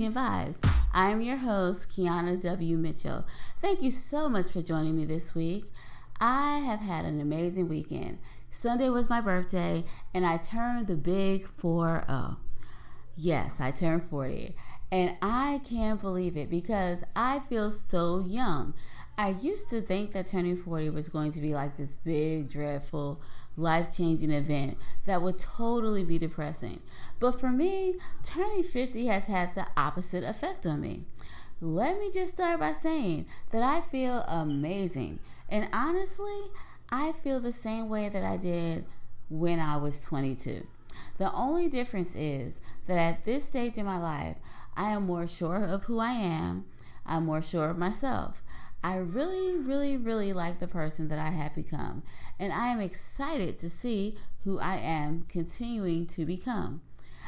Music and Vibes. I'm your host, Kiana W. Mitchell. Thank you so much for joining me this week. I have had an amazing weekend. Sunday was my birthday, and I turned the big 4 0. Yes, I turned 40. And I can't believe it because I feel so young. I used to think that turning 40 was going to be like this big, dreadful, life changing event that would totally be depressing. But for me, turning 50 has had the opposite effect on me. Let me just start by saying that I feel amazing. And honestly, I feel the same way that I did when I was 22. The only difference is that at this stage in my life, I am more sure of who I am, I'm more sure of myself. I really, really, really like the person that I have become, and I am excited to see who I am continuing to become.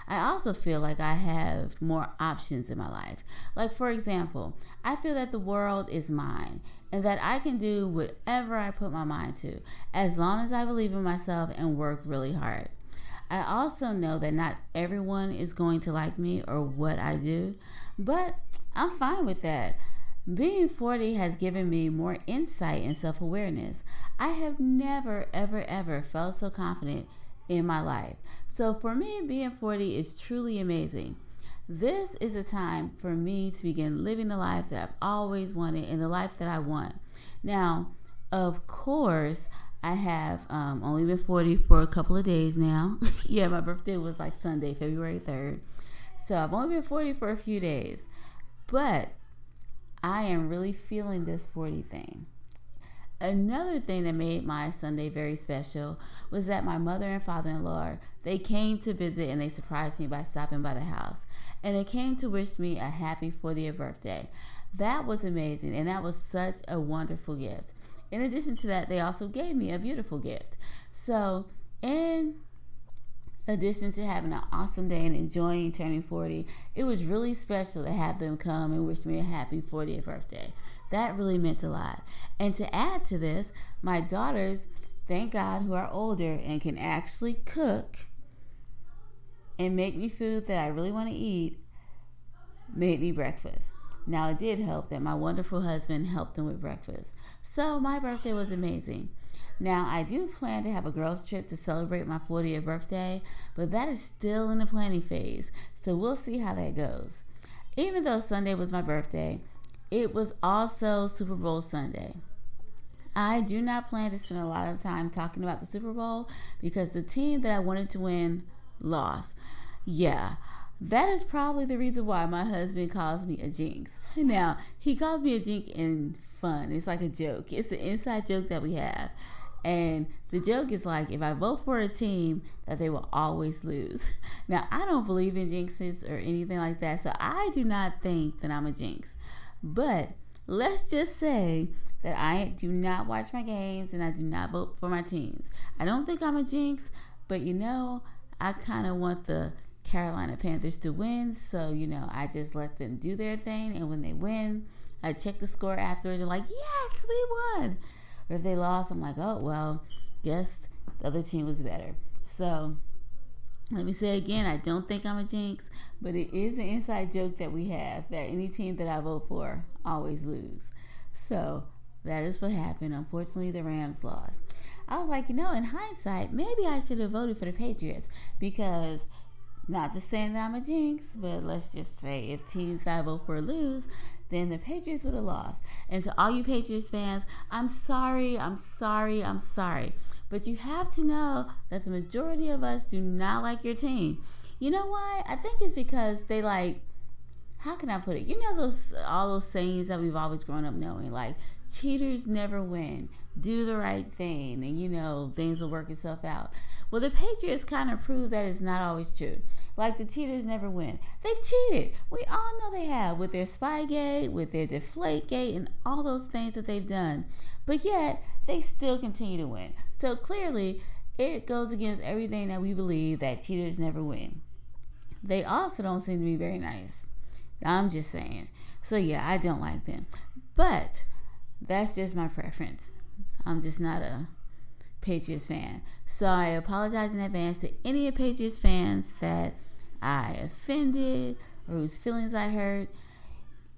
I also feel like I have more options in my life. Like, for example, I feel that the world is mine and that I can do whatever I put my mind to as long as I believe in myself and work really hard. I also know that not everyone is going to like me or what I do, but I'm fine with that. Being 40 has given me more insight and self awareness. I have never, ever, ever felt so confident in my life. So for me, being 40 is truly amazing. This is a time for me to begin living the life that I've always wanted and the life that I want. Now, of course, I have um, only been 40 for a couple of days now. yeah, my birthday was like Sunday, February 3rd. So I've only been 40 for a few days. But I am really feeling this 40 thing. Another thing that made my Sunday very special was that my mother and father-in-law, they came to visit and they surprised me by stopping by the house. And they came to wish me a happy 40th birthday. That was amazing and that was such a wonderful gift. In addition to that, they also gave me a beautiful gift. So, in addition to having an awesome day and enjoying turning 40, it was really special to have them come and wish me a happy 40th birthday. That really meant a lot. And to add to this, my daughters, thank God, who are older and can actually cook and make me food that I really want to eat, made me breakfast. Now, it did help that my wonderful husband helped them with breakfast. So, my birthday was amazing. Now, I do plan to have a girls' trip to celebrate my 40th birthday, but that is still in the planning phase, so we'll see how that goes. Even though Sunday was my birthday, it was also Super Bowl Sunday. I do not plan to spend a lot of time talking about the Super Bowl because the team that I wanted to win lost. Yeah, that is probably the reason why my husband calls me a jinx. Now, he calls me a jinx in fun. It's like a joke. It's an inside joke that we have. And the joke is like, if I vote for a team, that they will always lose. Now, I don't believe in jinxes or anything like that, so I do not think that I'm a jinx. But let's just say that I do not watch my games and I do not vote for my teams. I don't think I'm a jinx, but you know, I kind of want the Carolina Panthers to win, so you know, I just let them do their thing, and when they win, I check the score afterwards. They're like, "Yes, we won." If they lost, I'm like, oh, well, guess the other team was better. So let me say again, I don't think I'm a jinx, but it is an inside joke that we have that any team that I vote for always lose. So that is what happened. Unfortunately, the Rams lost. I was like, you know, in hindsight, maybe I should have voted for the Patriots because not to say that I'm a jinx, but let's just say if teams I vote for lose, then the Patriots would have lost. And to all you Patriots fans, I'm sorry, I'm sorry, I'm sorry. But you have to know that the majority of us do not like your team. You know why? I think it's because they like how can I put it? You know those all those sayings that we've always grown up knowing, like cheaters never win, do the right thing, and you know things will work itself out. Well, the Patriots kind of prove that it's not always true. Like the cheaters never win. They've cheated. We all know they have with their Spygate, with their Deflategate, and all those things that they've done. But yet, they still continue to win. So clearly, it goes against everything that we believe that cheaters never win. They also don't seem to be very nice. I'm just saying. So yeah, I don't like them. But that's just my preference. I'm just not a Patriots fan. So I apologize in advance to any of Patriots fans that I offended or whose feelings I hurt.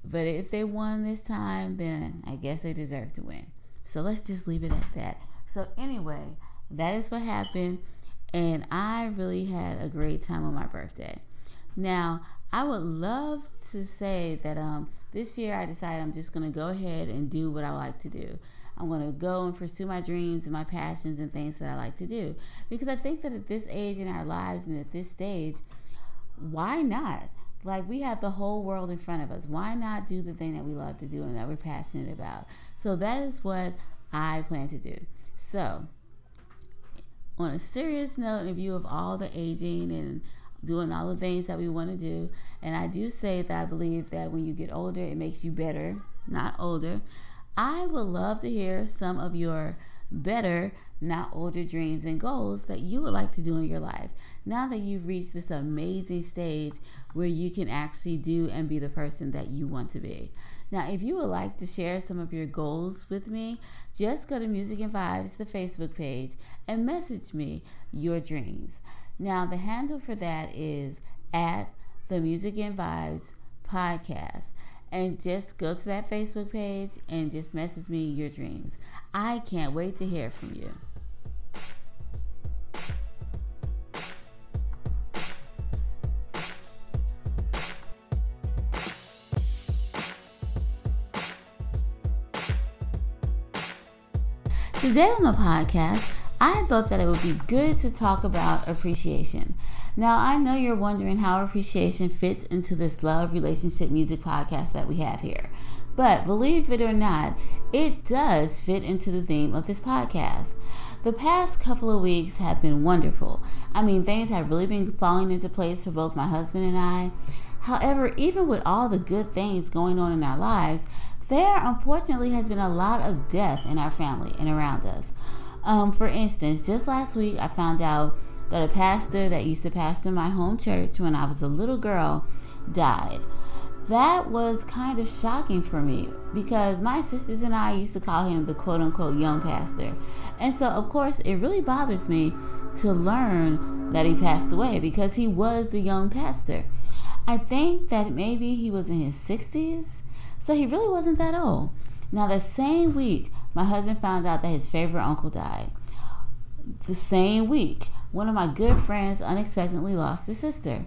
But if they won this time, then I guess they deserve to win. So let's just leave it at that. So, anyway, that is what happened. And I really had a great time on my birthday. Now, I would love to say that um, this year I decided I'm just going to go ahead and do what I like to do. I'm going to go and pursue my dreams and my passions and things that I like to do. Because I think that at this age in our lives and at this stage, why not? Like we have the whole world in front of us. Why not do the thing that we love to do and that we're passionate about? So that is what I plan to do. So, on a serious note, in view of all the aging and doing all the things that we want to do, and I do say that I believe that when you get older, it makes you better, not older. I would love to hear some of your better, not older dreams and goals that you would like to do in your life. Now that you've reached this amazing stage where you can actually do and be the person that you want to be. Now, if you would like to share some of your goals with me, just go to Music and Vibes, the Facebook page, and message me your dreams. Now, the handle for that is at the Music and Vibes podcast and just go to that Facebook page and just message me your dreams. I can't wait to hear from you. Today on the podcast, I thought that it would be good to talk about appreciation. Now, I know you're wondering how appreciation fits into this love relationship music podcast that we have here. But believe it or not, it does fit into the theme of this podcast. The past couple of weeks have been wonderful. I mean, things have really been falling into place for both my husband and I. However, even with all the good things going on in our lives, there unfortunately has been a lot of death in our family and around us. Um, for instance, just last week I found out that a pastor that used to pastor my home church when I was a little girl died. That was kind of shocking for me because my sisters and I used to call him the quote unquote young pastor. And so, of course, it really bothers me to learn that he passed away because he was the young pastor. I think that maybe he was in his 60s, so he really wasn't that old. Now, the same week, my husband found out that his favorite uncle died. The same week, one of my good friends unexpectedly lost a sister.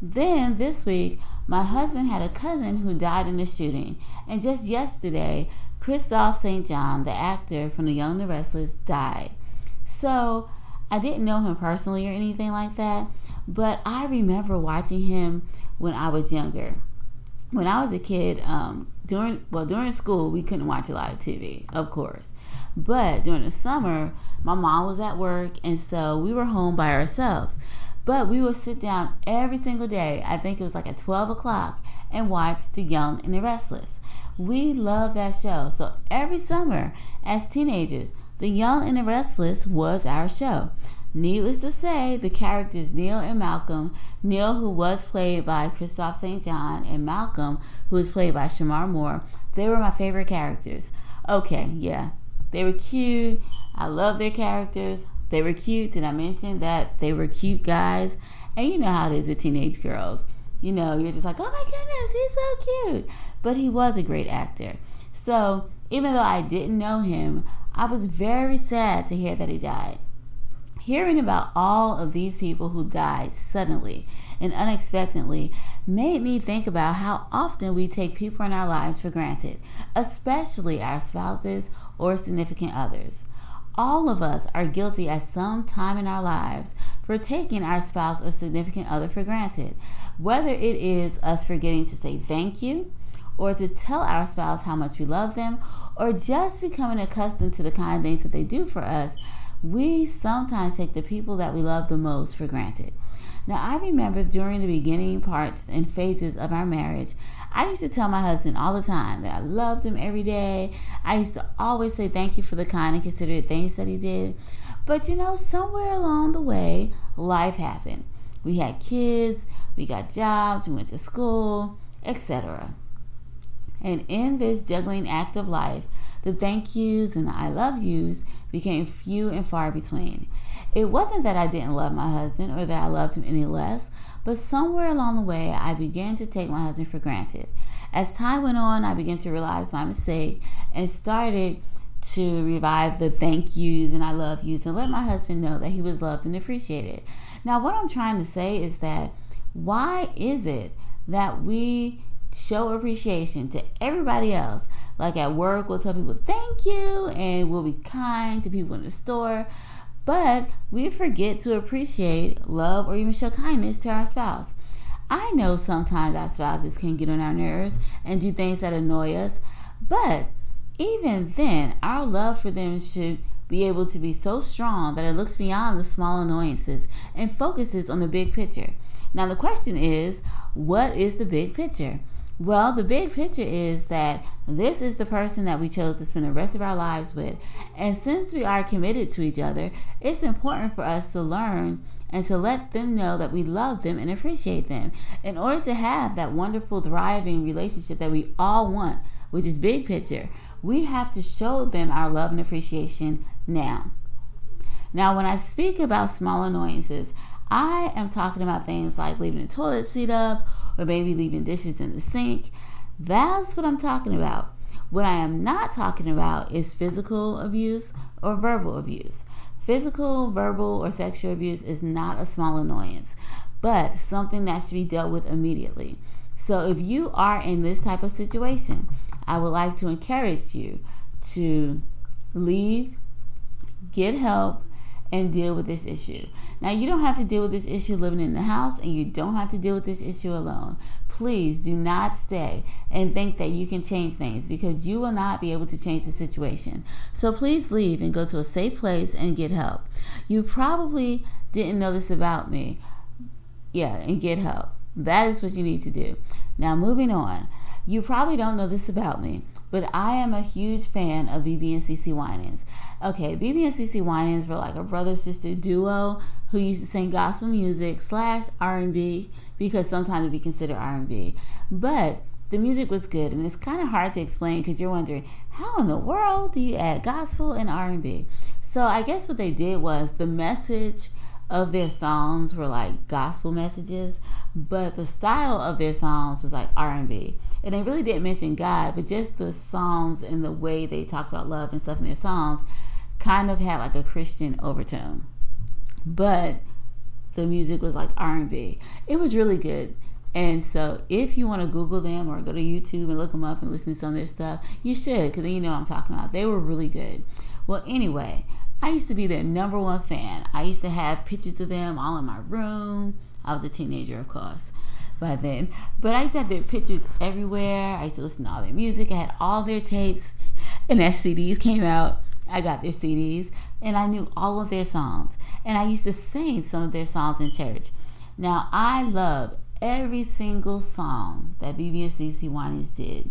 Then this week, my husband had a cousin who died in a shooting. And just yesterday, Kristoff St. John, the actor from The Young and the Restless, died. So I didn't know him personally or anything like that, but I remember watching him when I was younger. When I was a kid, um, during well during school we couldn't watch a lot of TV, of course. But during the summer, my mom was at work, and so we were home by ourselves. But we would sit down every single day, I think it was like at 12 o'clock, and watch The Young and the Restless. We loved that show. So every summer, as teenagers, The Young and the Restless was our show. Needless to say, the characters Neil and Malcolm, Neil, who was played by Kristoff St. John, and Malcolm, who was played by Shemar Moore, they were my favorite characters. Okay, yeah, they were cute. I love their characters. They were cute. Did I mention that they were cute guys? And you know how it is with teenage girls. You know, you're just like, oh my goodness, he's so cute. But he was a great actor. So even though I didn't know him, I was very sad to hear that he died. Hearing about all of these people who died suddenly and unexpectedly made me think about how often we take people in our lives for granted, especially our spouses or significant others. All of us are guilty at some time in our lives for taking our spouse or significant other for granted, whether it is us forgetting to say thank you, or to tell our spouse how much we love them, or just becoming accustomed to the kind of things that they do for us, we sometimes take the people that we love the most for granted. Now, I remember during the beginning parts and phases of our marriage, I used to tell my husband all the time that I loved him every day. I used to always say thank you for the kind and considerate things that he did. But you know, somewhere along the way, life happened. We had kids, we got jobs, we went to school, etc. And in this juggling act of life, the thank yous and the I love yous became few and far between. It wasn't that I didn't love my husband or that I loved him any less, but somewhere along the way, I began to take my husband for granted. As time went on, I began to realize my mistake and started to revive the thank yous and I love yous and let my husband know that he was loved and appreciated. Now, what I'm trying to say is that why is it that we show appreciation to everybody else? Like at work, we'll tell people thank you and we'll be kind to people in the store, but we forget to appreciate love or even show kindness to our spouse. I know sometimes our spouses can get on our nerves and do things that annoy us, but even then, our love for them should be able to be so strong that it looks beyond the small annoyances and focuses on the big picture. Now, the question is what is the big picture? Well, the big picture is that this is the person that we chose to spend the rest of our lives with. And since we are committed to each other, it's important for us to learn and to let them know that we love them and appreciate them in order to have that wonderful, thriving relationship that we all want, which is big picture. We have to show them our love and appreciation now. Now, when I speak about small annoyances, I am talking about things like leaving the toilet seat up or maybe leaving dishes in the sink. That's what I'm talking about. What I am not talking about is physical abuse or verbal abuse. Physical, verbal, or sexual abuse is not a small annoyance, but something that should be dealt with immediately. So if you are in this type of situation, I would like to encourage you to leave, get help, and deal with this issue. Now, you don't have to deal with this issue living in the house, and you don't have to deal with this issue alone. Please do not stay and think that you can change things because you will not be able to change the situation. So please leave and go to a safe place and get help. You probably didn't know this about me. Yeah, and get help. That is what you need to do. Now, moving on. You probably don't know this about me, but I am a huge fan of BeBe and CeCe Winans. Okay, BeBe and CeCe Winans were like a brother sister duo who used to sing gospel music slash R&B because sometimes it would be considered R&B. But the music was good, and it's kind of hard to explain because you're wondering how in the world do you add gospel and R&B? So I guess what they did was the message of their songs were like gospel messages, but the style of their songs was like R&B. And they really didn't mention God, but just the songs and the way they talked about love and stuff in their songs kind of had like a Christian overtone. But the music was like R&B. It was really good. And so, if you want to Google them or go to YouTube and look them up and listen to some of their stuff, you should, because then you know what I'm talking about. They were really good. Well, anyway, I used to be their number one fan. I used to have pictures of them all in my room. I was a teenager, of course, by then. But I used to have their pictures everywhere. I used to listen to all their music. I had all their tapes. And as CDs came out, I got their CDs. And I knew all of their songs. And I used to sing some of their songs in church. Now, I love every single song that CeCe Winans did.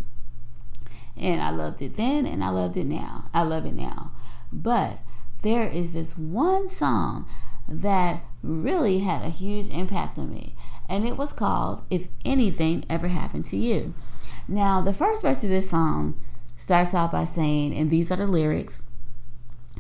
And I loved it then and I loved it now. I love it now. But there is this one song that really had a huge impact on me, and it was called If Anything Ever Happened to You. Now, the first verse of this song starts out by saying, and these are the lyrics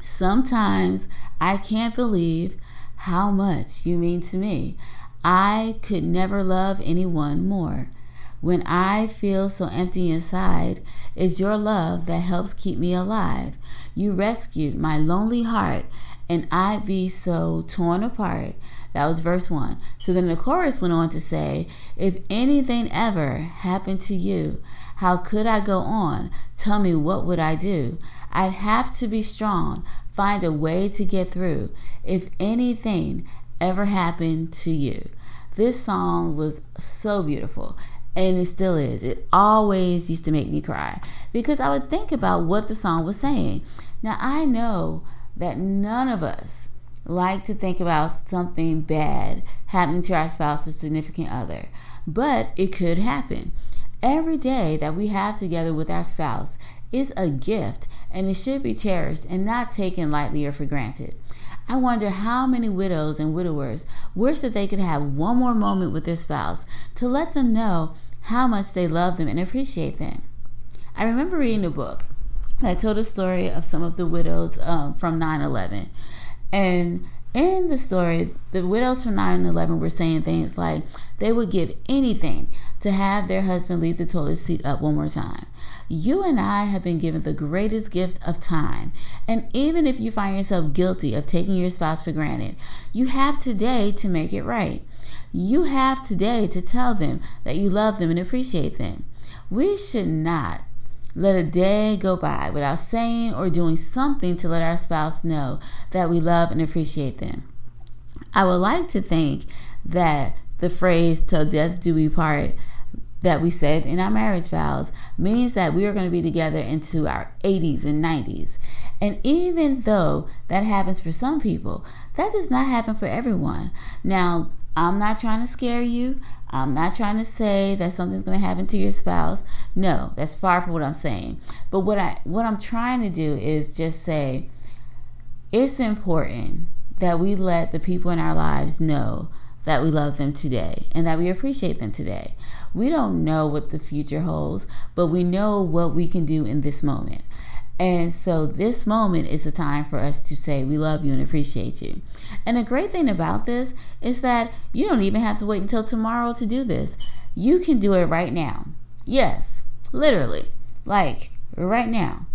Sometimes I can't believe how much you mean to me. I could never love anyone more. When I feel so empty inside, it's your love that helps keep me alive. You rescued my lonely heart, and I'd be so torn apart. That was verse 1. So then the chorus went on to say, If anything ever happened to you, how could I go on? Tell me, what would I do? I'd have to be strong, find a way to get through. If anything ever happened to you. This song was so beautiful and it still is. It always used to make me cry because I would think about what the song was saying. Now, I know that none of us like to think about something bad happening to our spouse or significant other, but it could happen. Every day that we have together with our spouse is a gift and it should be cherished and not taken lightly or for granted. I wonder how many widows and widowers wish that they could have one more moment with their spouse to let them know how much they love them and appreciate them. I remember reading a book that told a story of some of the widows um, from 9 11. And in the story, the widows from 9 11 were saying things like they would give anything to have their husband leave the toilet seat up one more time. You and I have been given the greatest gift of time. And even if you find yourself guilty of taking your spouse for granted, you have today to make it right. You have today to tell them that you love them and appreciate them. We should not let a day go by without saying or doing something to let our spouse know that we love and appreciate them. I would like to think that the phrase till death do we part that we said in our marriage vows means that we are going to be together into our 80s and 90s. And even though that happens for some people, that does not happen for everyone. Now, I'm not trying to scare you. I'm not trying to say that something's going to happen to your spouse. No, that's far from what I'm saying. But what I what I'm trying to do is just say it's important that we let the people in our lives know that we love them today and that we appreciate them today. We don't know what the future holds, but we know what we can do in this moment. And so this moment is a time for us to say we love you and appreciate you. And the great thing about this is that you don't even have to wait until tomorrow to do this. You can do it right now. Yes, literally. Like right now.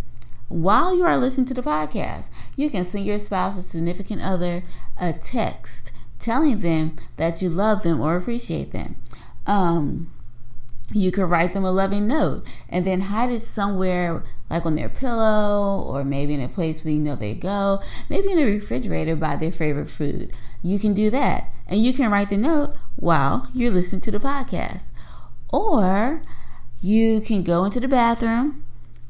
While you are listening to the podcast, you can send your spouse or significant other a text telling them that you love them or appreciate them. Um, you could write them a loving note and then hide it somewhere like on their pillow or maybe in a place where you know they go. Maybe in a refrigerator by their favorite food. You can do that. And you can write the note while you're listening to the podcast. Or you can go into the bathroom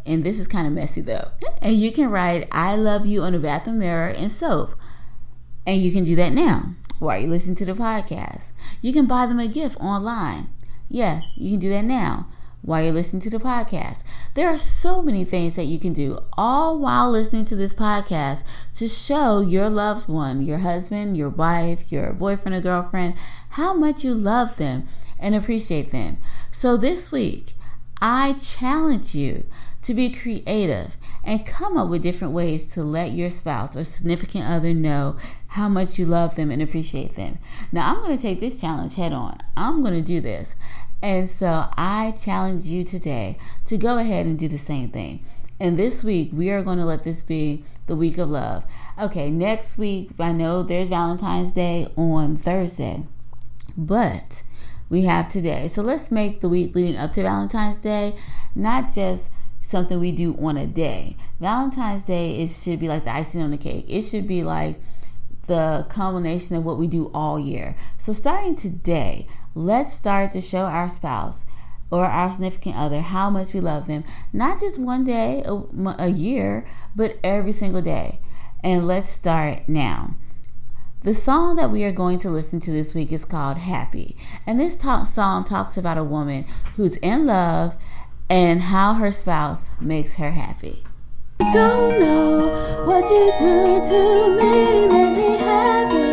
and this is kind of messy though and you can write i love you on the bathroom mirror in soap. And you can do that now while you listen to the podcast. You can buy them a gift online. Yeah, you can do that now while you're listening to the podcast. There are so many things that you can do all while listening to this podcast to show your loved one, your husband, your wife, your boyfriend or girlfriend, how much you love them and appreciate them. So this week, I challenge you to be creative and come up with different ways to let your spouse or significant other know how much you love them and appreciate them. Now, I'm going to take this challenge head on. I'm going to do this. And so I challenge you today to go ahead and do the same thing. And this week, we are going to let this be the week of love. Okay, next week, I know there's Valentine's Day on Thursday, but we have today. So let's make the week leading up to Valentine's Day not just something we do on a day. Valentine's Day it should be like the icing on the cake. It should be like the culmination of what we do all year. So starting today, let's start to show our spouse or our significant other how much we love them, not just one day a, a year, but every single day. And let's start now. The song that we are going to listen to this week is called Happy. And this talk, song talks about a woman who's in love and how her spouse makes her happy. Don't know what you do to me, make me happy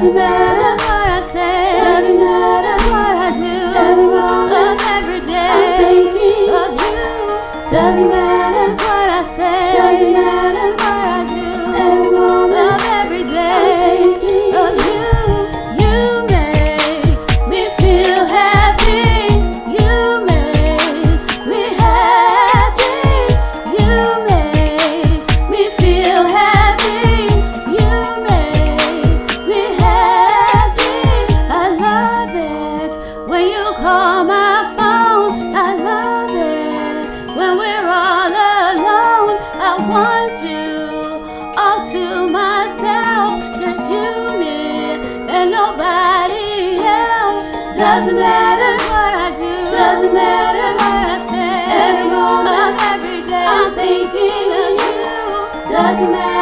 Doesn't matter what I say, doesn't matter what I do. Every moment, every day, I'm thinking of you. Doesn't matter Doesn't matter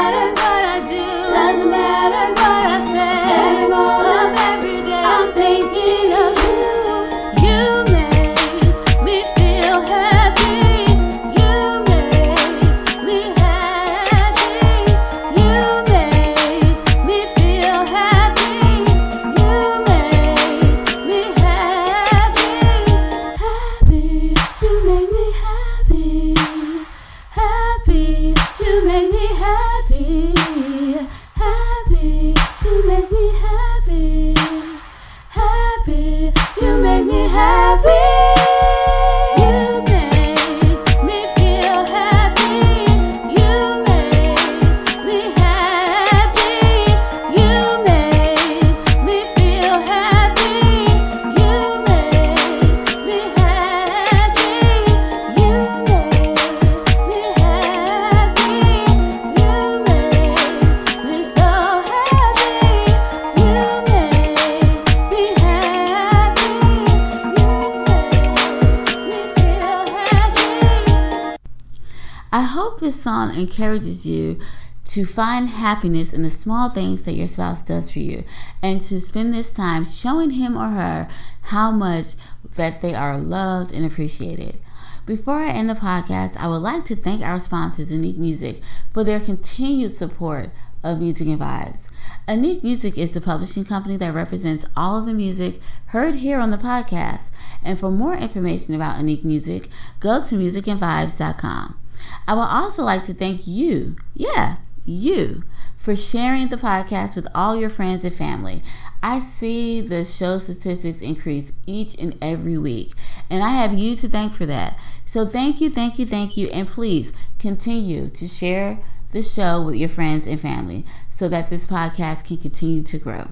encourages you to find happiness in the small things that your spouse does for you and to spend this time showing him or her how much that they are loved and appreciated. Before I end the podcast, I would like to thank our sponsors, Unique Music, for their continued support of Music and Vibes. Unique Music is the publishing company that represents all of the music heard here on the podcast. And for more information about Unique Music, go to musicandvibes.com. I would also like to thank you, yeah, you, for sharing the podcast with all your friends and family. I see the show statistics increase each and every week, and I have you to thank for that. So thank you, thank you, thank you, and please continue to share the show with your friends and family so that this podcast can continue to grow.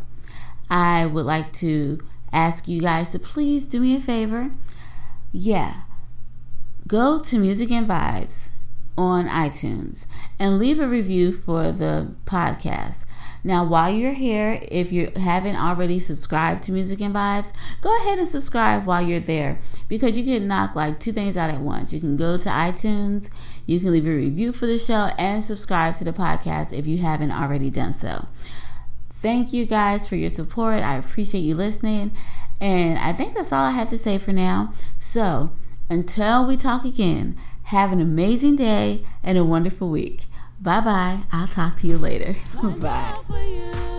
I would like to ask you guys to please do me a favor. Yeah, go to Music and Vibes on iTunes and leave a review for the podcast. Now, while you're here, if you haven't already subscribed to Music and Vibes, go ahead and subscribe while you're there because you can knock like two things out at once. You can go to iTunes, you can leave a review for the show, and subscribe to the podcast if you haven't already done so. Thank you guys for your support. I appreciate you listening. And I think that's all I have to say for now. So, until we talk again, have an amazing day and a wonderful week. Bye bye. I'll talk to you later. Bye.